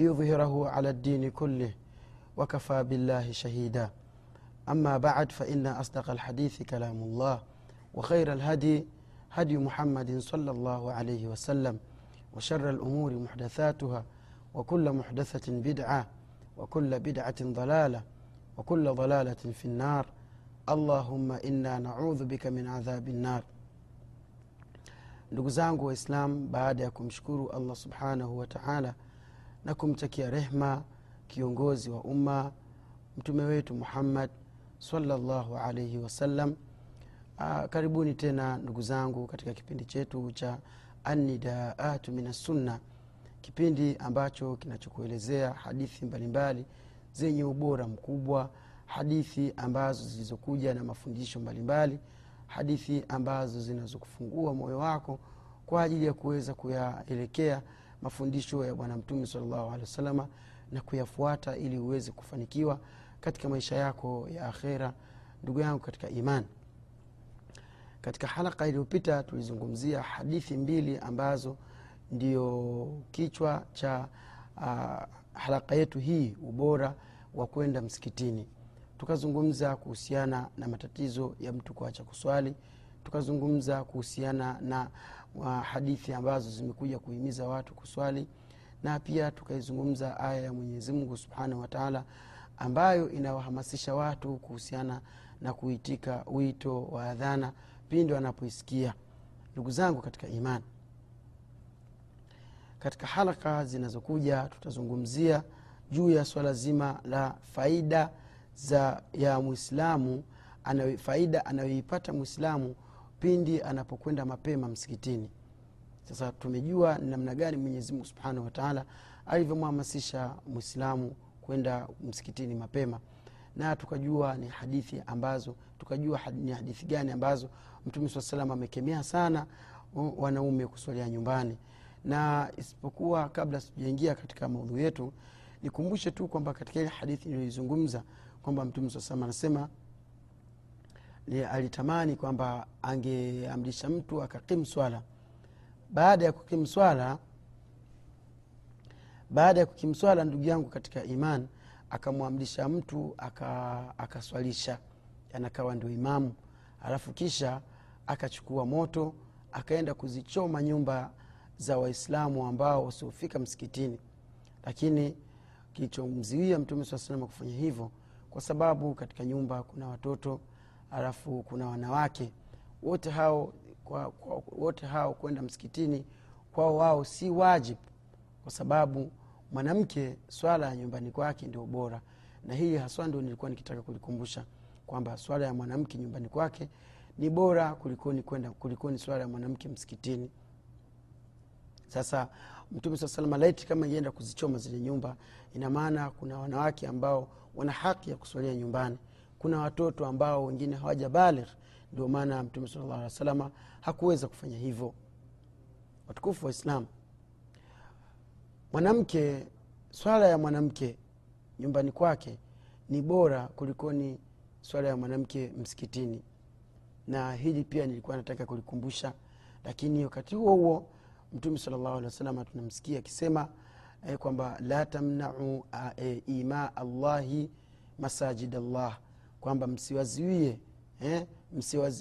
ليظهره على الدين كله وكفى بالله شهيدا. أما بعد فإن أصدق الحديث كلام الله وخير الهدي هدي محمد صلى الله عليه وسلم وشر الأمور محدثاتها وكل محدثة بدعة وكل بدعة ضلالة وكل ضلالة في النار. اللهم إنا نعوذ بك من عذاب النار. ndugu zangu waislam baada ya kumshukuru allah subhanahu wa taala na kumtakia rehma kiongozi wa umma mtume wetu muhammad salllahu alaihi wasallam Aa, karibuni tena ndugu zangu katika kipindi chetu cha anidaatu min assunna kipindi ambacho kinachokuelezea hadithi mbalimbali zenye ubora mkubwa hadithi ambazo zilizokuja na mafundisho mbalimbali hadithi ambazo zinazokufungua moyo wako kwa ajili ya kuweza kuyaelekea mafundisho ya bwana mtume salllahu alehi wasalama na kuyafuata ili uweze kufanikiwa katika maisha yako ya akhera ndugu yangu katika imani katika halaka iliyopita tulizungumzia hadithi mbili ambazo ndio kichwa cha uh, halaka yetu hii ubora wa kwenda msikitini. Tukazungumza kuhusiana na matatizo ya mtu kuacha kuswali tukazungumza kuhusiana na uh, hadithi ambazo zimekuja kuhimiza watu kuswali na pia tukaizungumza aya ya mwenyezi mungu subhanahu wataala ambayo inawahamasisha watu kuhusiana na kuitika wito wa adhana pindi wanapoisikia. Ndugu zangu katika imani katika halaka zinazokuja tutazungumzia juu ya swala zima la faida za ya mwislamu anawe, faida anayoipata mwislamu pindi anapokwenda mapema msikitini. Sasa tumejua namna gani mwenyezimungu subhanahu wataala alivyomhamasisha mwislamu kwenda msikitini mapema. Na tukajua ni hadithi ambazo tukajua ni hadithi gani ambazo mtume saa salam amekemea sana wanaume kusolea nyumbani. Na isipokuwa kabla sijaingia katika maudhu yetu nikumbushe tu kwamba katika ile hadithi niliyoizungumza kwamba mtume saa salam anasema alitamani kwamba angeamrisha mtu akakimu swala. Baada ya kukimu swala baada ya kukimu swala ndugu yangu katika iman akamwamrisha mtu akaswalisha. Aka anakawa ndio imamu. Alafu kisha akachukua moto akaenda kuzichoma nyumba za waislamu ambao wasiofika msikitini. Lakini kilichomziwia mtume saa salama kufanya hivyo kwa sababu katika nyumba kuna watoto alafu kuna wanawake wote hao kwa, kwa, wote hao kwenda msikitini kwao wao si wajib kwa sababu mwanamke swala ya nyumbani kwake ndio bora. Na hili haswa ndio nilikuwa nikitaka kulikumbusha kwamba swala ya mwanamke nyumbani kwake ni bora kulikoni kwenda kulikoni swala ya mwanamke msikitini. Sasa mtume saa salama laiti kama ienda kuzichoma zile nyumba ina maana kuna wanawake ambao wana haki ya kuswalia nyumbani kuna watoto ambao wengine hawaja baligh ndio maana mtume salllah alih salama hakuweza kufanya hivyo. Watukufu wa islam. Mwanamke swala ya mwanamke nyumbani kwake ni bora kulikoni swala ya mwanamke msikitini. Na hili pia nilikuwa nataka kulikumbusha. Lakini wakati huo huo mtume salllahu alehi wasalama tunamsikia akisema eh, kwamba la tamnau eh, ima allahi masajid allah kwamba msiwaziwie eh,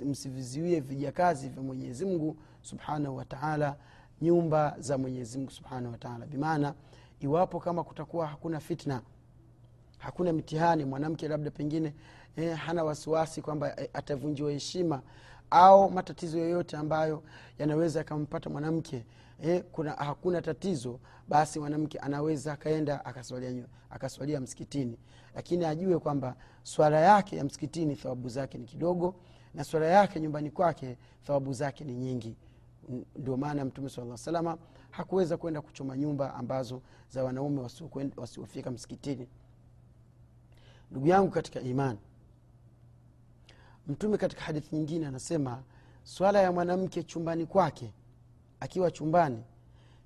msiviziwie vijakazi vya mwenyezi mungu subhanahu wataala nyumba za mwenyezi mungu subhanahu wataala bimaana iwapo kama kutakuwa hakuna fitna hakuna mitihani mwanamke labda pengine eh, hana wasiwasi kwamba eh, atavunjiwa heshima au matatizo yoyote ambayo yanaweza yakampata mwanamke eh, kuna hakuna tatizo basi mwanamke anaweza akaenda akaswalia, akaswalia msikitini. Lakini ajue kwamba swala yake ya msikitini thawabu zake ni kidogo na swala yake nyumbani kwake thawabu zake ni nyingi. Ndio maana mtume saa salama hakuweza kwenda kuchoma nyumba ambazo za wanaume wasiofika msikitini. Ndugu yangu katika imani mtume katika hadithi nyingine anasema swala ya mwanamke chumbani kwake akiwa chumbani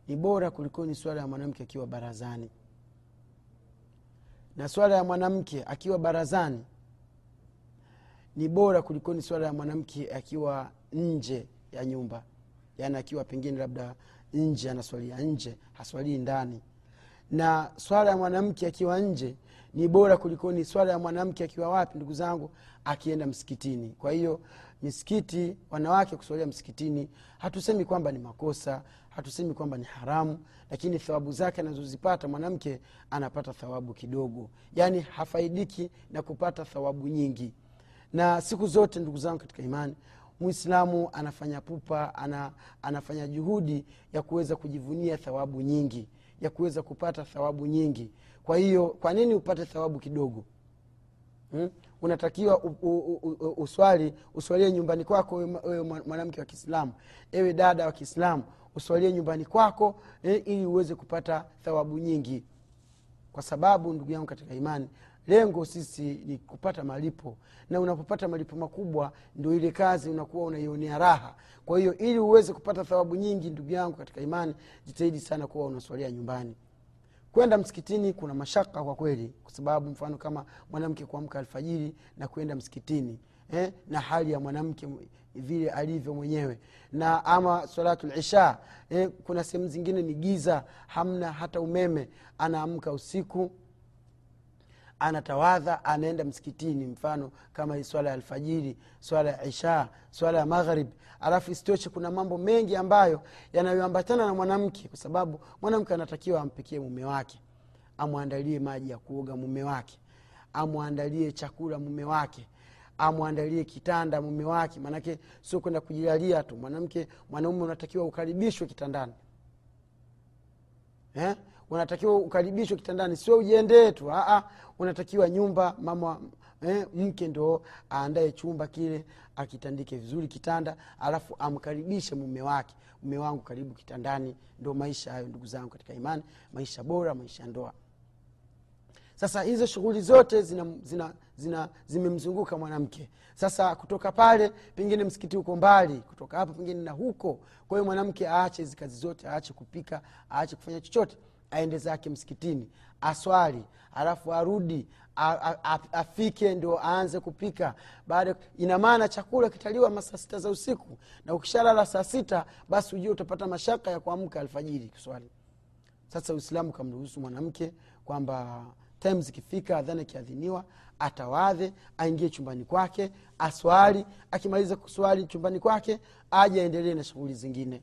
ni bora kulikoni swala ya mwanamke akiwa barazani. Na swala ya mwanamke akiwa barazani ni bora kulikoni swala ya mwanamke akiwa nje ya nyumba. Yaani akiwa pengine labda nje anaswalia nje haswalii ndani. Na swala ya mwanamke akiwa nje ni bora kulikoni swala ya mwanamke akiwa wapi ndugu zangu akienda msikitini. Kwa hiyo misikiti wanawake kusolia msikitini hatusemi kwamba ni makosa hatusemi kwamba ni haramu lakini thawabu zake anazozipata mwanamke anapata thawabu kidogo. Yaani hafaidiki na kupata thawabu nyingi. Na siku zote ndugu zangu katika imani mwislamu anafanya pupa ana, anafanya juhudi ya kuweza kujivunia thawabu nyingi ya kuweza kupata thawabu nyingi. Kwa hiyo kwa nini upate thawabu kidogo hmm? unatakiwa uswali uswalie nyumbani kwako wewe mwanamke wa kiislamu. Ewe dada wa kiislamu uswalie nyumbani kwako eh, ili uweze kupata thawabu nyingi. Kwa sababu ndugu yangu katika imani lengo sisi ni kupata malipo. Na unapopata malipo makubwa ndio ile kazi unakuwa unaionea raha. Kwa hiyo ili uweze kupata thawabu nyingi ndugu yangu katika imani jitahidi sana kuwa unaswalia nyumbani kwenda msikitini kuna mashaka kwa kweli kwa sababu mfano kama mwanamke kuamka alfajiri na kwenda msikitini eh, na hali ya mwanamke vile alivyo mwenyewe. Na ama salatu lisha eh, kuna sehemu zingine ni giza hamna hata umeme anaamka usiku anatawadha anaenda msikitini mfano kama hii swala ya alfajiri swala ya isha swala ya maghrib. Alafu isitoshe kuna mambo mengi ambayo yanayoambatana na mwanamke kwa sababu mwanamke anatakiwa ampikie mume wake amwandalie maji ya kuoga mume wake amwandalie chakula mume wake amwandalie kitanda mume wake. Maanake sio kwenda kujilalia tu. Mwanamke mwanaume unatakiwa ukaribishwe kitandani. Eh? Unatakiwa ukaribishwe kitandani. Sio ujiendee tu Aa, unatakiwa nyumba mama eh, mke ndo aandae chumba kile akitandike vizuri kitanda alafu amkaribishe mume wake. Mume wangu karibu kitandani ndo maisha hayo ndugu zangu katika imani maisha bora maisha ndoa. Sasa hizo shughuli zote zina, zina, zina zimemzunguka mwanamke. Sasa kutoka pale pengine msikiti huko mbali kutoka hapo pengine na huko. Kwa hiyo mwanamke aache hizi kazi zote aache kupika aache kufanya chochote aende zake msikitini aswali alafu arudi afike ndo aanze kupika. Baada ina maana chakula kitaliwa masaa sita za usiku na ukishalala saa sita basi ujue utapata mashaka ya kuamka alfajiri kuswali sasa uislamu kamruhusu mwanamke kwamba time zikifika adhana ikiadhiniwa atawadhe aingie chumbani kwake aswali. Akimaliza kuswali chumbani kwake aje aendelee na shughuli zingine.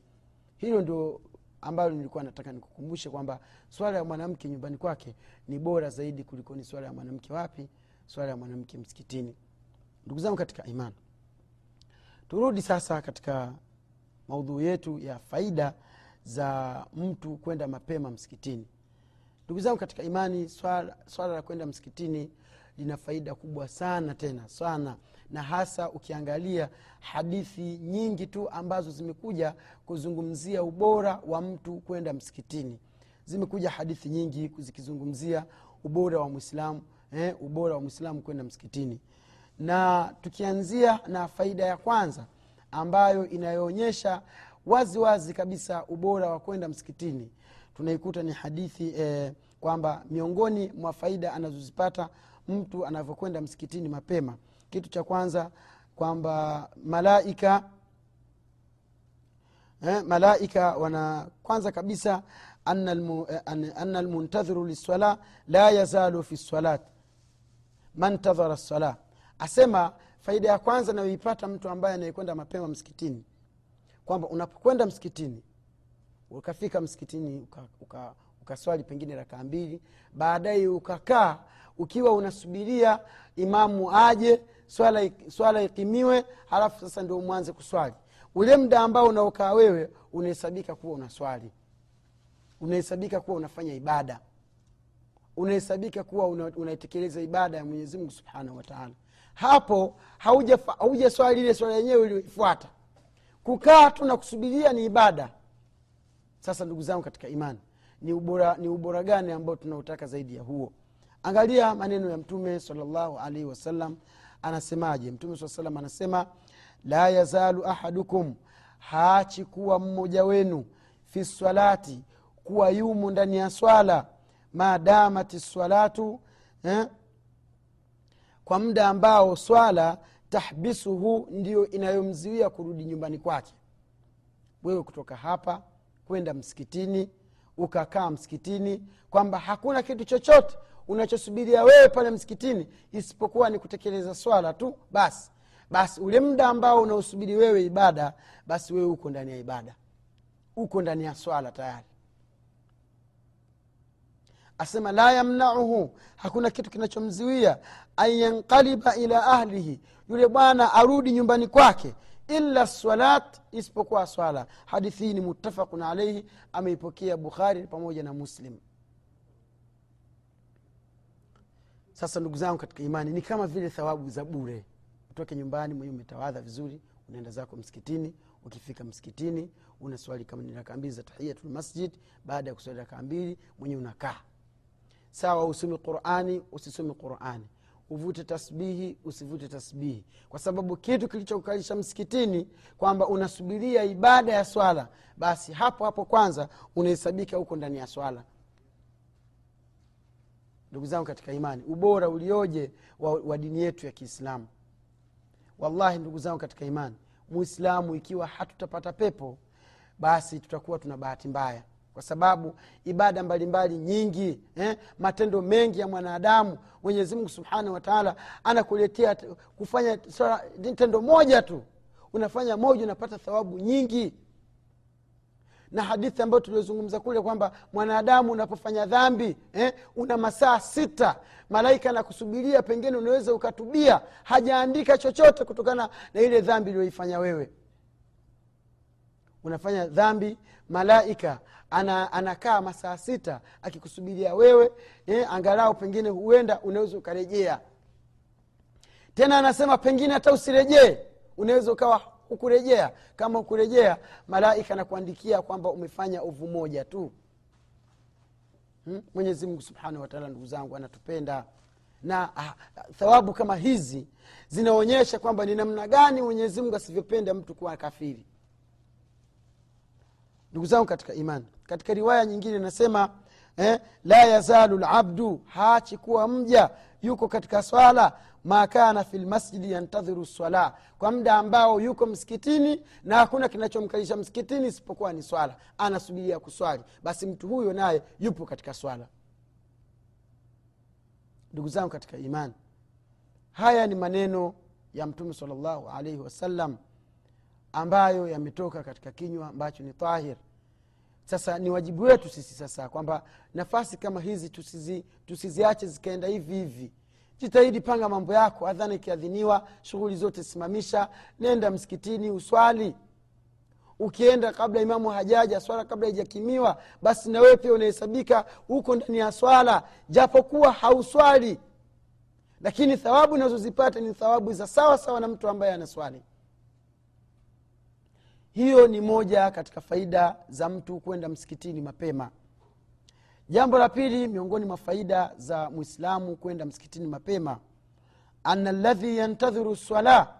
Hilo ndio ambalo nilikuwa nataka nikukumbushe kwamba swala ya mwanamke nyumbani kwake ni bora zaidi kuliko ni swala ya mwanamke wapi swala ya mwanamke msikitini. Ndugu zangu katika imani turudi sasa katika maudhuu yetu ya faida za mtu kwenda mapema msikitini. Ndugu zangu katika imani swala, swala la kwenda msikitini lina faida kubwa sana tena sana. Na hasa ukiangalia hadithi nyingi tu ambazo zimekuja kuzungumzia ubora wa mtu kwenda msikitini. Zimekuja hadithi nyingi zikizungumzia ubora wa mwislamu eh, ubora wa mwislamu kwenda msikitini. Na tukianzia na faida ya kwanza ambayo inayoonyesha wazi wazi kabisa ubora wa kwenda msikitini tunaikuta ni hadithi eh, kwamba miongoni mwa faida anazozipata mtu anavyokwenda msikitini mapema. Kitu cha kwanza kwamba malaika eh, malaika wana kwanza kabisa ana lmuntadhiru lissala la yazalu fi lsalat mantadhara lsala asema faida ya kwanza anayoipata mtu ambaye anayekwenda mapema msikitini kwamba unapokwenda msikitini ukafika msikitini uka, uka, uka pengine rakaa mbili baadaye ukakaa ukiwa unasubiria imamu aje swala, swala ikimiwe halafu sasa ndio mwanze kuswali. Ule mda ambao unaokaa wewe unahesabika kuwa unaswali. Unahesabika kuwa unafanya ibada. Unahesabika kuwa unaitekeleza ibada ya mwenyezi subhanahu wataala hapo hauja swali ile swala yenyewe ulioifuata kukaa tu na kusubiria ni ibada. Sasa ndugu zangu katika imani ni ubora, ni ubora gani ambao tunautaka zaidi ya huo? Angalia maneno ya mtume salllahu alaihi wasallam anasemaje? Mtume saa salam anasema la yazalu ahadukum haachi kuwa mmoja wenu fi swalati kuwa yumo ndani ya swala. Madamati swalatu eh? kwa muda ambao swala tahbisuhu ndiyo inayomziwia kurudi nyumbani kwake. Wewe kutoka hapa kwenda msikitini ukakaa msikitini kwamba hakuna kitu chochote unachosubiria wewe pale msikitini isipokuwa ni kutekeleza swala tu basi. Basi ule muda ambao unaosubiri wewe ibada basi wewe uko ndani ya ibada. Uko ndani ya swala tayari. Asema la yamnauhu. Hakuna kitu kinachomziwia an yanqaliba ila ahlihi. Yule bwana arudi nyumbani kwake illa salat isipokuwa swala. Hadithi hii ni muttafaqun alaihi ameipokea bukhari pamoja na muslim. Sasa ndugu zangu katika imani ni kama vile thawabu za bure. Utoke nyumbani mwenyewe umetawadha vizuri unaenda zako msikitini ukifika msikitini unaswali kama ni rakaa mbili za tahiyatulmasjid baada ya kuswali rakaa mbili mwenyewe unakaa. Sawa usome qurani usisome qurani uvute tasbihi usivute tasbihi. Kwa sababu kitu kilichokalisha msikitini kwamba unasubiria ibada ya swala basi hapo hapo kwanza unahesabika huko ndani ya swala. Ndugu zangu katika imani ubora ulioje wa, wa dini yetu ya kiislamu. Wallahi ndugu zangu katika imani muislamu ikiwa hatutapata pepo basi tutakuwa tuna bahati mbaya kwa sababu ibada mbalimbali mbali nyingi eh, matendo mengi ya mwanadamu mwenyezimungu subhanahu wataala anakuletea kufanya tendo moja tu. Unafanya moja unapata thawabu nyingi. Na hadithi ambayo tuliozungumza kule kwamba mwanadamu unapofanya dhambi eh, una masaa sita malaika anakusubiria pengine unaweza ukatubia hajaandika chochote kutokana na ile dhambi iliyoifanya wewe. Unafanya dhambi malaika ana, anakaa masaa sita akikusubiria wewe eh, angalau pengine huenda unaweza ukarejea. Tena anasema pengine hata usirejee unaweza ukawa hukurejea. Kama hukurejea malaika anakuandikia kwamba umefanya ovu moja tu. Hmm? mwenyezi subhanahu wataala ndugu zangu anatupenda. Na ah, thawabu kama hizi zinaonyesha kwamba ni namna gani mwenyezi mungu asivyopenda mtu kuwa kafiri. Ndugu zangu katika imani katika riwaya nyingine inasema eh, la yazalu labdu haachi kuwa mja yuko katika swala ma kana fi lmasjidi yantadhiru swala kwa muda ambao yuko msikitini na hakuna kinachomkalisha msikitini isipokuwa ni swala anasubiria kuswali basi mtu huyo naye yupo katika swala. Ndugu zangu katika imani haya ni maneno ya mtume salllahu alaihi wasallam ambayo yametoka katika kinywa ambacho ni tahir sasa ni wajibu wetu sisi sasa kwamba nafasi kama hizi tusizi, tusiziache zikaenda hivi hivi. Jitahidi panga mambo yako adhana ikiadhiniwa shughuli zote simamisha nenda msikitini uswali. Ukienda kabla imamu hajaja swala kabla ijakimiwa basi na wewe pia unahesabika huko ndani ya swala japokuwa hauswali. Lakini thawabu unazozipata ni thawabu za sawa sawa na mtu ambaye anaswali hiyo ni moja katika faida za mtu kwenda msikitini mapema. Jambo la pili miongoni mwa faida za mwislamu kwenda msikitini mapema ana ladhi yantadhiru swala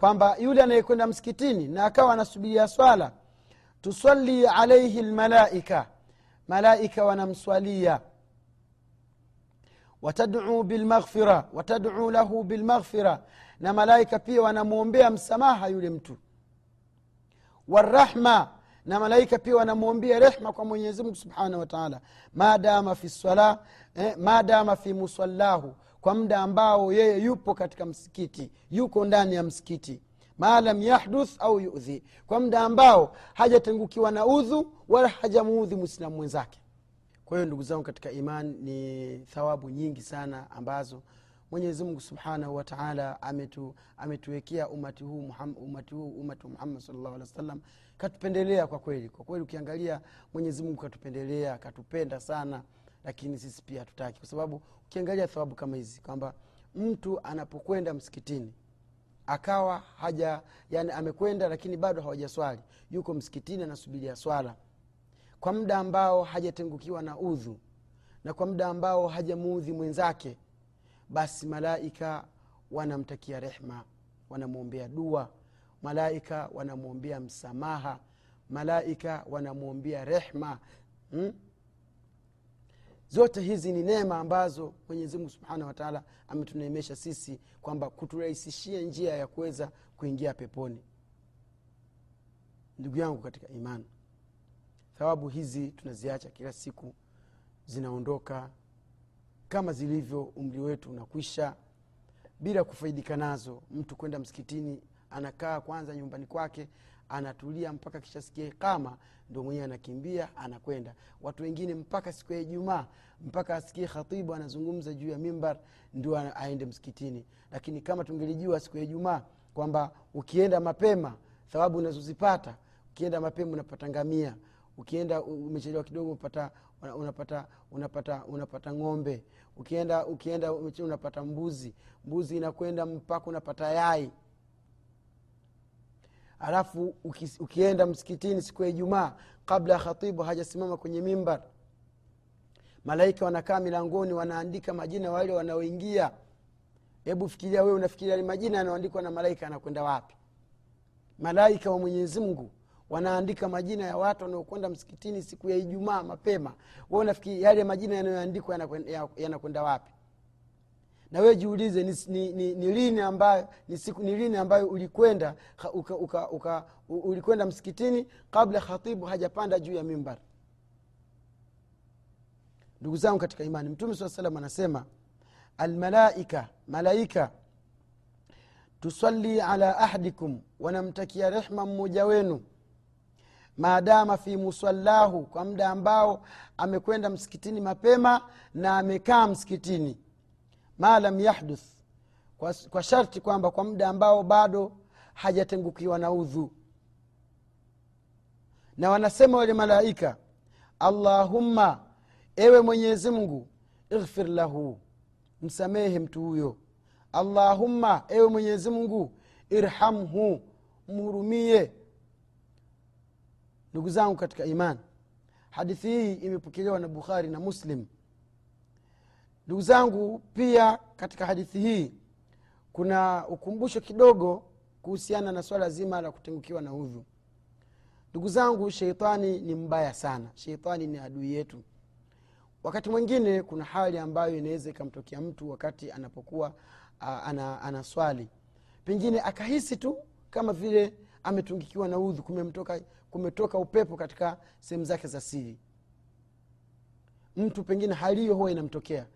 kwamba yule anayekwenda msikitini na akawa anasubiria swala tusali alaihi lmalaika malaika wanamswalia. Wataduu bilmaghfira wataduu lahu bilmaghfira na malaika pia wanamwombea msamaha yule mtu warahma na malaika pia wanamwombia rehma kwa mwenyezimungu subhanahu wataala madama fi sala eh, madama fi musallahu kwa muda ambao yeye yupo katika msikiti yuko ndani ya msikiti. Malam yahduth au yudhi kwa muda ambao hajatengukiwa na udhu wala hajamuudhi mwislamu mwenzake. Kwa hiyo ndugu zangu katika iman ni thawabu nyingi sana ambazo mwenyezi mungu subhanahu wataala ametu, ametuwekea umati huu umati huu umati wa muhammad salllahu alehi wa sallam katupendelea kwa kweli. Kwa kweli ukiangalia mwenyezi mungu katupendeleea katupenda sana lakini sisi pia hatutaki. Kwa sababu ukiangalia thawabu kama hizi kwamba mtu anapokwenda msikitini akawa haja yani amekwenda lakini bado hawajaswali yuko msikitini anasubiria swala. Kwa muda ambao hajatengukiwa na udhu na kwa muda ambao hajamuudhi mwenzake basi malaika wanamtakia rehma wanamwombea dua. Malaika wanamwombea msamaha. Malaika wanamwombea rehma hmm? zote hizi ni neema ambazo mwenyezimungu subhanahu wataala ametuneemesha sisi kwamba kuturahisishia njia ya kuweza kuingia peponi. Ndugu yangu katika imani thawabu hizi tunaziacha kila siku zinaondoka kama zilivyo umri wetu unakwisha. Bila kufaidika nazo mtu kwenda msikitini anakaa kwanza nyumbani kwake anatulia mpaka kishasikia ikama ndo mwenyewe anakimbia anakwenda. Watu wengine mpaka siku ya ijumaa mpaka asikie khatibu anazungumza juu ya mimbar ndio aende msikitini. Lakini kama tungelijua siku ya ijumaa kwamba ukienda mapema thawabu unazozipata ukienda mapema unapata ngamia ukienda umechelewa kidogo unapata unapata unapata unapata ng'ombe. Ukienda ukienda unapata mbuzi. Mbuzi inakwenda mpaka unapata yai. Alafu uki, ukienda msikitini siku ya ijumaa kabla ya khatibu hajasimama kwenye mimbar malaika wanakaa milangoni wanaandika majina wale wanaoingia. Hebu fikiria wewe unafikiria majina yanaoandikwa na malaika anakwenda wapi? Malaika wa mwenyezi mungu wanaandika majina ya watu wanaokwenda msikitini siku ya ijumaa mapema. We unafikiri yale majina yanayoandikwa yanakwenda wapi? Na wewe jiulize ni, ni, ni, ni lini ambayo ni siku ni lini ambayo ulikwenda uka, uka, uka, ulikwenda msikitini kabla khatibu hajapanda juu ya mimbar? Ndugu zangu katika imani mtume saa salam anasema almalaika malaika tusalli ala ahdikum wanamtakia rehma mmoja wenu maadama fi musallahu kwa muda ambao amekwenda msikitini mapema na amekaa msikitini. Ma lam yahduth kwa, kwa sharti kwamba kwa muda ambao bado hajatengukiwa na udhu. Na wanasema wale malaika allahumma ewe mwenyezi mungu ighfir lahu msamehe mtu huyo. Allahumma ewe mwenyezi mungu irhamhu mhurumie ndugu zangu katika iman hadithi hii imepokelewa na bukhari na muslim. Ndugu zangu pia katika hadithi hii kuna ukumbusho kidogo kuhusiana na swala zima la kutengukiwa na udhu. Ndugu zangu sheitani ni mbaya sana. Sheitani ni adui yetu. Wakati mwingine kuna hali ambayo inaweza ikamtokea mtu wakati anapokuwa uh, ana, swali. Pengine akahisi tu kama vile ametungikiwa na udhu kumemtoka, kumetoka upepo katika sehemu zake za siri. Mtu pengine hali hiyo huwa inamtokea.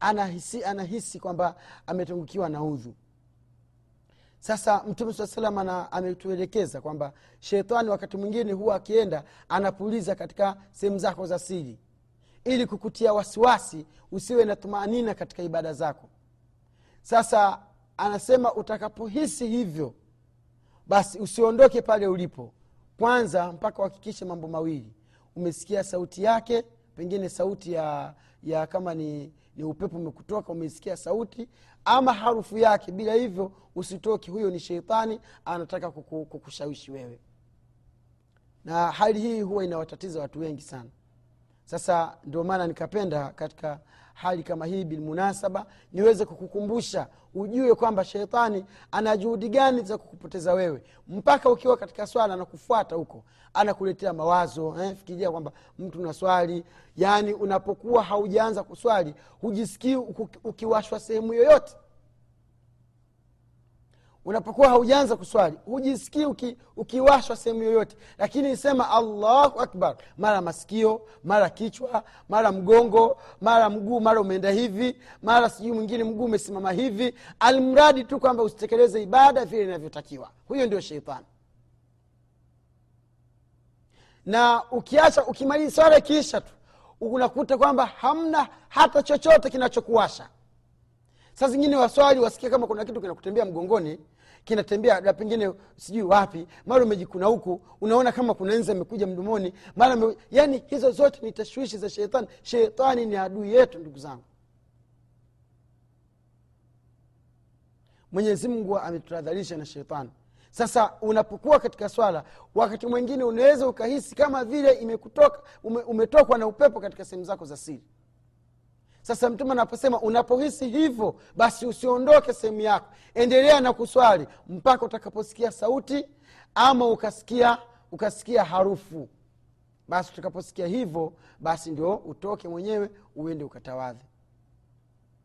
Anahisi, anahisi kwamba ametungukiwa na udhu. Sasa mtume saa salam ametuelekeza kwamba shetani wakati mwingine huwa akienda anapuliza katika sehemu zako za siri. Ili kukutia wasiwasi usiwe na tumaanina katika ibada zako. Sasa anasema utakapohisi hivyo basi usiondoke pale ulipo kwanza mpaka uhakikishe mambo mawili. Umesikia sauti yake pengine sauti ya ya kama ni, ni upepo umekutoka umesikia sauti ama harufu yake. Bila hivyo usitoki huyo ni sheitani anataka kuku, kukushawishi wewe. Na hali hii huwa inawatatiza watu wengi sana. Sasa ndio maana nikapenda katika hali kama hii bilmunasaba niweze kukukumbusha ujue kwamba sheitani ana juhudi gani za kukupoteza wewe. Mpaka ukiwa katika swala anakufuata huko anakuletea mawazo eh, fikiria kwamba mtu na swali. Yaani unapokuwa haujaanza kuswali hujisikii ukiwashwa sehemu yoyote unapokuwa haujaanza kuswali hujisikii uki, ukiwashwa sehemu yoyote. Lakini sema allahu akbar. Mara masikio mara kichwa mara mgongo mara mguu mara umeenda hivi mara sijui mwingine mguu umesimama hivi. Almradi tu kwamba usitekeleze ibada vile inavyotakiwa. Huyo ndio sheitani. Na ukiacha ukimaliza swala ikiisha tu unakuta kwamba hamna hata chochote kinachokuwasha saa zingine waswali wasikia kama kuna kitu kinakutembea mgongoni kinatembea na pengine sijui wapi mara umejikuna huku unaona kama kuna nza amekuja mdomoni mara yani hizo zote ni tashwishi za shetani shetani ni adui yetu ndugu zangu. Mwenyezi mungu ametutahadharisha na shetani sasa unapokuwa katika swala wakati mwingine unaweza ukahisi kama vile imekutoka ume, umetokwa na upepo katika sehemu zako za siri sasa mtume anaposema unapohisi hivyo basi usiondoke sehemu yako. Endelea na kuswali mpaka utakaposikia sauti ama ukasikia ukasikia harufu. Basi utakaposikia hivyo basi ndio utoke mwenyewe uende ukatawadhe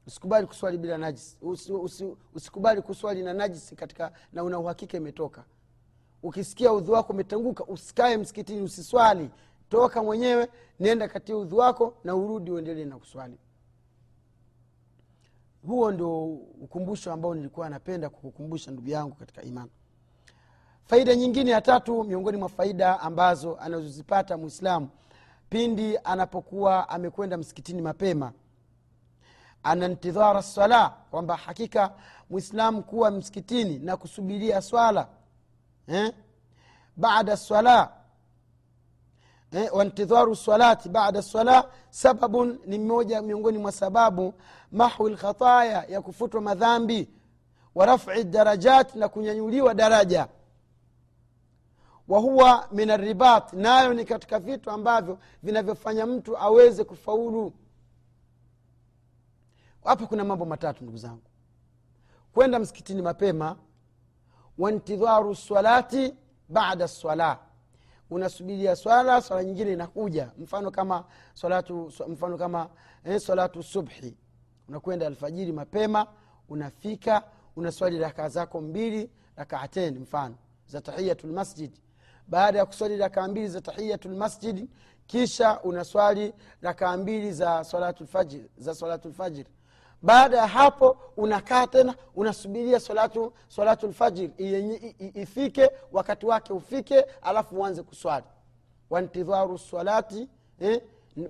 usikubali kuswali bila najisi. Usi, usi, usikubali kuswali na najisi katika na una uhakika imetoka. Ukisikia udhu wako umetanguka usikae msikitini usiswali. Toka mwenyewe nenda katia udhu wako na urudi uendelee na kuswali huo ndio ukumbusho ambao nilikuwa napenda kukukumbusha ndugu yangu katika imani faida nyingine ya tatu miongoni mwa faida ambazo anazozipata mwislamu pindi anapokuwa amekwenda msikitini mapema ana ntidhara sala kwamba hakika mwislamu kuwa msikitini na kusubiria swala eh? bada swala eh? wantidharu salati bada swala sababun ni mmoja miongoni mwa sababu mahwi lkhataya ya kufutwa madhambi wa rafi darajat na kunyanyuliwa daraja. Wahuwa min arribat nayo ni katika vitu ambavyo vinavyofanya mtu aweze kufaulu. Hapa kuna mambo matatu ndugu zangu. Kwenda msikitini mapema wantidharu salati bada swala unasubiria swala swala nyingine inakuja. Mfano kama salatu mfano kama eh, salatu subhi. Unakwenda alfajiri mapema unafika unaswali rakaa zako mbili rakaaten mfano za tahiyatu lmasjid baada ya kuswali rakaa mbili za tahiyatu lmasjid kisha unaswali rakaa mbili za salatu lfajiri za salatu lfajir baada ya hapo unakaa tena unasubiria salatu salatu ifike wakati wake ufike alafu uanze kuswali. Wantidharu salati eh,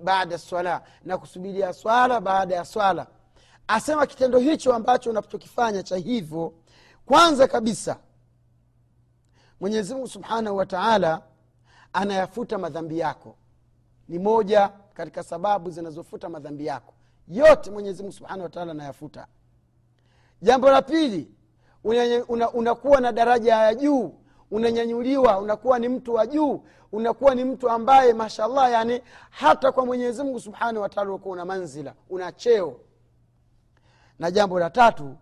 baada swala na kusubiria swala baada ya swala. Asema kitendo hicho ambacho unachokifanya cha hivyo kwanza kabisa mwenyezimungu subhanahu wa taala anayafuta madhambi yako. Ni moja katika sababu zinazofuta madhambi yako yote mwenyezimungu subhanahu wataala anayafuta. Jambo la pili unakuwa una, una na daraja ya juu unanyanyuliwa unakuwa ni mtu wa juu unakuwa ni mtu ambaye mashallah yani hata kwa mwenyezimngu subhanahu wataala unakuwa una manzila una cheo. Na jambo la tatu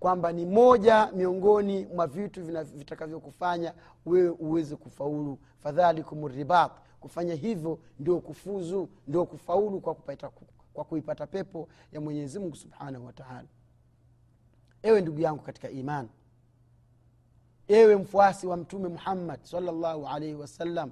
kwamba ni moja miongoni mwa vitu vitakavyokufanya wewe uweze kufaulu. Fadhalikum ribat kufanya hivyo ndio kufuzu ndio kufaulu kwa kupata, kwa kuipata pepo ya mwenyezi mungu subhanahu wataala ewe ndugu yangu katika imani ewe mfuasi wa mtume muhammad salllahu alaihi wasallam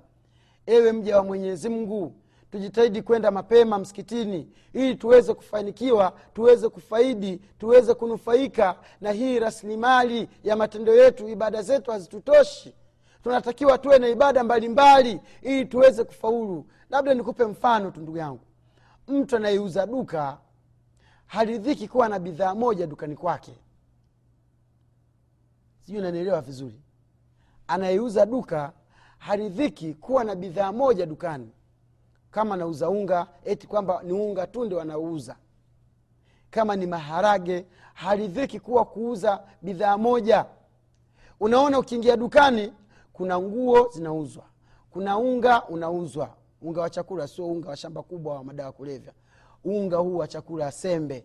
ewe mja wa mwenyezi mungu. Tujitahidi kwenda mapema msikitini ili tuweze kufanikiwa tuweze kufaidi tuweze kunufaika na hii rasilimali ya matendo yetu ibada zetu hazitutoshi. Tunatakiwa tuwe na ibada mbalimbali mbali, ili tuweze kufaulu. Labda nikupe mfano tu ndugu yangu mtu anayeuza duka haridhiki kuwa na bidhaa moja dukani kwake. Sijui nanielewa vizuri. Anayeuza duka haridhiki kuwa na bidhaa moja dukani. Kama nauza unga eti kwamba ni unga tu ndio anauza. Kama ni maharage haridhiki kuwa kuuza bidhaa moja. Unaona ukiingia dukani kuna nguo zinauzwa. Kuna unga unauzwa unga wa chakula sio unga wa shamba kubwa wa madawa kulevya. Unga huu wa chakula sembe.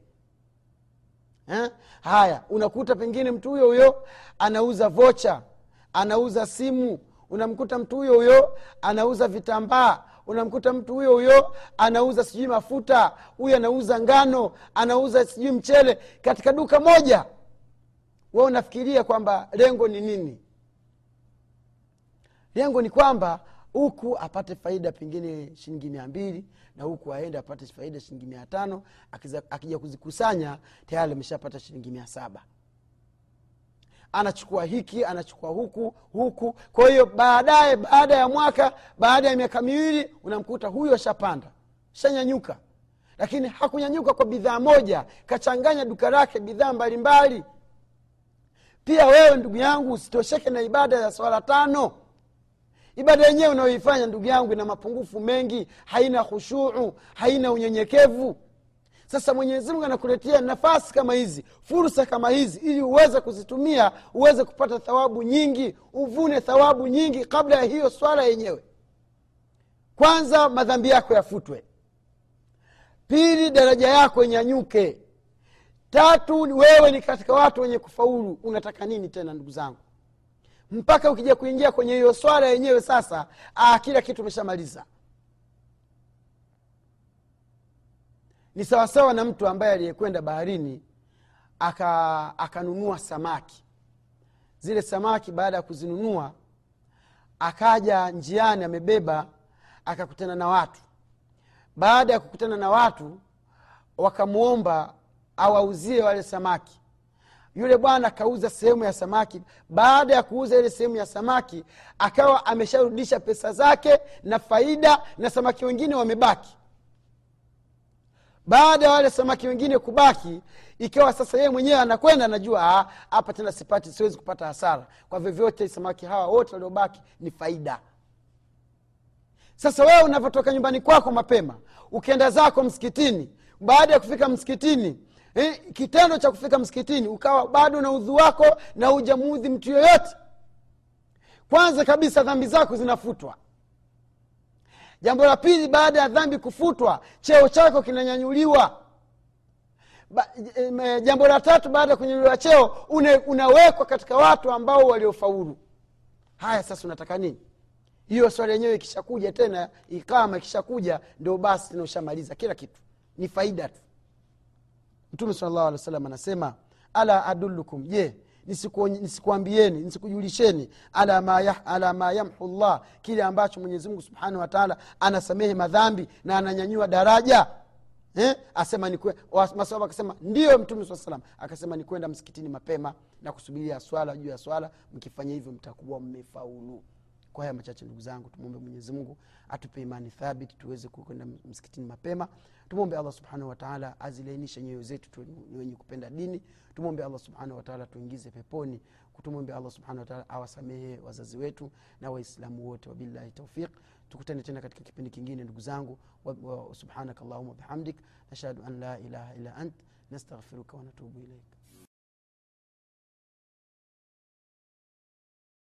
Ha? haya unakuta pengine mtu huyo huyo anauza vocha anauza simu unamkuta mtu huyo huyo anauza vitambaa unamkuta mtu huyo huyo anauza sijui mafuta huyo anauza ngano anauza sijui mchele. Katika duka moja we unafikiria kwamba lengo ni nini? Lengo ni kwamba huku apate faida pengine shilingi mia mbili na huku aende apate faida shilingi mia tano. Akija kuzikusanya tayari ameshapata shilingi mia saba. Anachukua hiki anachukua huku huku. Kwa hiyo baadaye baada ya mwaka baada ya miaka miwili unamkuta huyo ashapanda. Shanyanyuka. Lakini hakunyanyuka kwa bidhaa moja kachanganya duka lake bidhaa mbalimbali. Pia wewe ndugu yangu usitosheke na ibada ya swala tano ibada yenyewe unayoifanya ndugu yangu ina mapungufu mengi. Haina khushuu haina unyenyekevu. Sasa mwenyezi mungu anakuletea nafasi kama hizi fursa kama hizi ili uweze kuzitumia uweze kupata thawabu nyingi uvune thawabu nyingi kabla ya hiyo swala yenyewe. Kwanza madhambi yako yafutwe. Pili daraja yako inyanyuke. Tatu wewe ni katika watu wenye kufaulu. Unataka nini tena ndugu zangu mpaka ukija kuingia kwenye hiyo swala yenyewe sasa ah, kila kitu umeshamaliza. Ni sawasawa na mtu ambaye aliyekwenda baharini aka akanunua samaki. Zile samaki baada ya kuzinunua akaja njiani amebeba akakutana na watu. Baada ya kukutana na watu wakamwomba awauzie wale samaki yule bwana akauza sehemu ya samaki. Baada ya kuuza ile sehemu ya samaki akawa amesharudisha pesa zake na faida na samaki wengine wamebaki. Baada ya wale samaki wengine kubaki ikawa sasa yeye mwenyewe anakwenda anajua hapa tena sipati siwezi kupata hasara. Kwa vyovyote samaki hawa wote waliobaki ni faida. Sasa wewe unavyotoka nyumbani kwako mapema ukienda zako msikitini baada ya kufika msikitini eh, kitendo cha kufika msikitini ukawa bado na udhu wako na hujamuudhi mtu yoyote. Kwanza kabisa dhambi zako zinafutwa. Jambo la pili baada ya dhambi kufutwa cheo chako kinanyanyuliwa. Ba, e, jambo la tatu baada ya kunyanyuliwa cheo une, unawekwa katika watu ambao waliofaulu. Haya sasa unataka nini? Hiyo swali yenyewe ikishakuja tena ikama ikishakuja ndio basi tena ushamaliza kila kitu. Ni faida tu mtume salllahu alih wa anasema ala adullukum je nisikuambieni nisikujulisheni ala ma, ala ma yamhu llah kile ambacho mwenyezimungu subhanahu wataala anasamehe madhambi na ananyanyua daraja eh? asema masahaba akasema ndiyo mtume saa salam akasema ni kwenda msikitini mapema na kusubiria swala juu ya swala mkifanya hivyo mtakuwa mmefaulu kwa haya machache ndugu zangu tumwombe mwenyezimungu atupe imani thabiti tuweze kwenda msikitini mapema. Tumwombe allah subhanahu wataala azilainishe nyoyo zetu wenye kupenda dini. Tumwombe allah subhanahu wataala tuingize peponi. Tumwombe allah subhanahu wataala awasamehe wazazi wetu na waislamu wote wabillahi taufiq tukutane tena katika kipindi kingine ndugu zangu. Subhanaka allahuma bihamdik. Nashhadu an la ilaha illa ant. Nastaghfiruka wanatubu ilaik